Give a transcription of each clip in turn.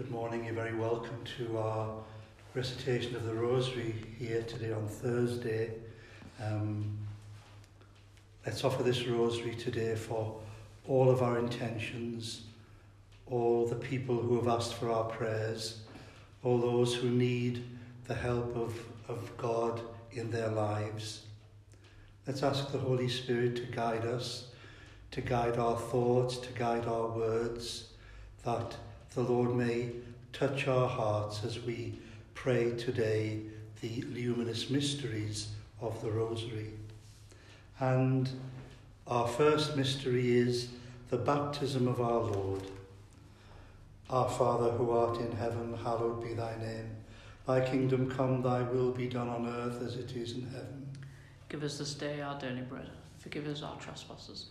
Good morning. You're very welcome to our recitation of the Rosary here today on Thursday. Um, let's offer this Rosary today for all of our intentions, all the people who have asked for our prayers, all those who need the help of, of God in their lives. Let's ask the Holy Spirit to guide us, to guide our thoughts, to guide our words, that the Lord may touch our hearts as we pray today the luminous mysteries of the Rosary. And our first mystery is the baptism of our Lord. Our Father who art in heaven, hallowed be thy name. Thy kingdom come, thy will be done on earth as it is in heaven. Give us this day our daily bread. Forgive us our trespasses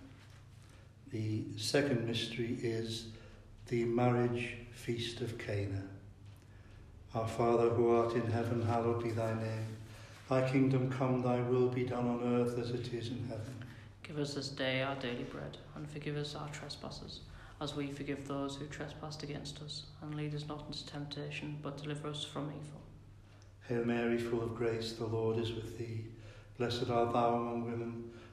The second mystery is the marriage feast of Cana. Our Father who art in heaven, hallowed be thy name. Thy kingdom come, thy will be done on earth as it is in heaven. Give us this day our daily bread, and forgive us our trespasses, as we forgive those who trespass against us. And lead us not into temptation, but deliver us from evil. Hail Mary, full of grace, the Lord is with thee. Blessed art thou among women,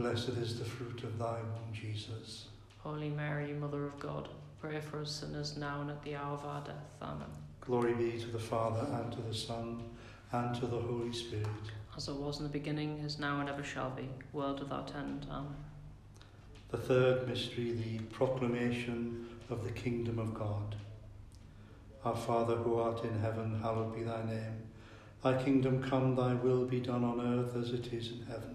blessed is the fruit of thy womb, Jesus. Holy Mary, Mother of God, pray for us sinners now and at the hour of our death. Amen. Glory be to the Father, and to the Son, and to the Holy Spirit. As it was in the beginning, is now, and ever shall be, world without end. Amen. The third mystery, the proclamation of the kingdom of God. Our Father who art in heaven, hallowed be thy name. Thy kingdom come, thy will be done on earth as it is in heaven.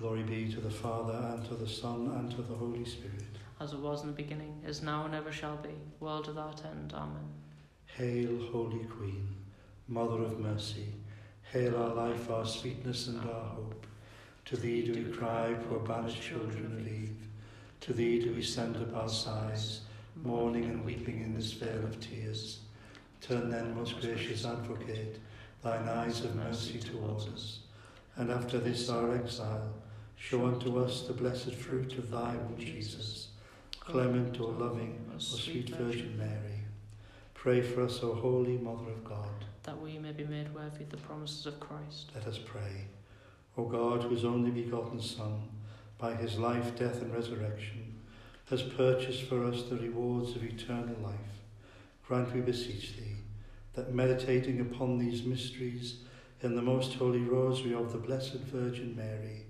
Glory be to the Father, and to the Son, and to the Holy Spirit. As it was in the beginning, is now and ever shall be, world without end. Amen. Hail, Holy Queen, Mother of Mercy. Hail our life, our sweetness, and our hope. To thee do we cry, poor banished children of Eve. To thee do we send up our sighs, mourning and weeping in this vale of tears. Turn then, most gracious Advocate, thine eyes of mercy towards us, and after this our exile, show unto us the blessed fruit of thy womb, Jesus. Clement, O loving, O sweet Virgin Mary, pray for us, O holy Mother of God. that we may be made worthy of the promises of Christ. Let us pray. O God, whose only begotten Son, by his life, death, and resurrection, has purchased for us the rewards of eternal life, grant, we beseech thee, that meditating upon these mysteries in the most holy rosary of the Blessed Virgin Mary,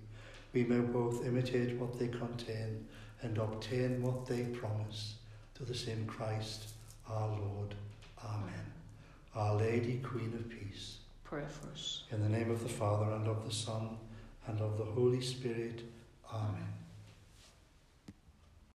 we may both imitate what they contain and obtain what they promise. To the same Christ our Lord. Amen. Our Lady, Queen of Peace. Pray for us. In the name of the Father, and of the Son, and of the Holy Spirit. Amen.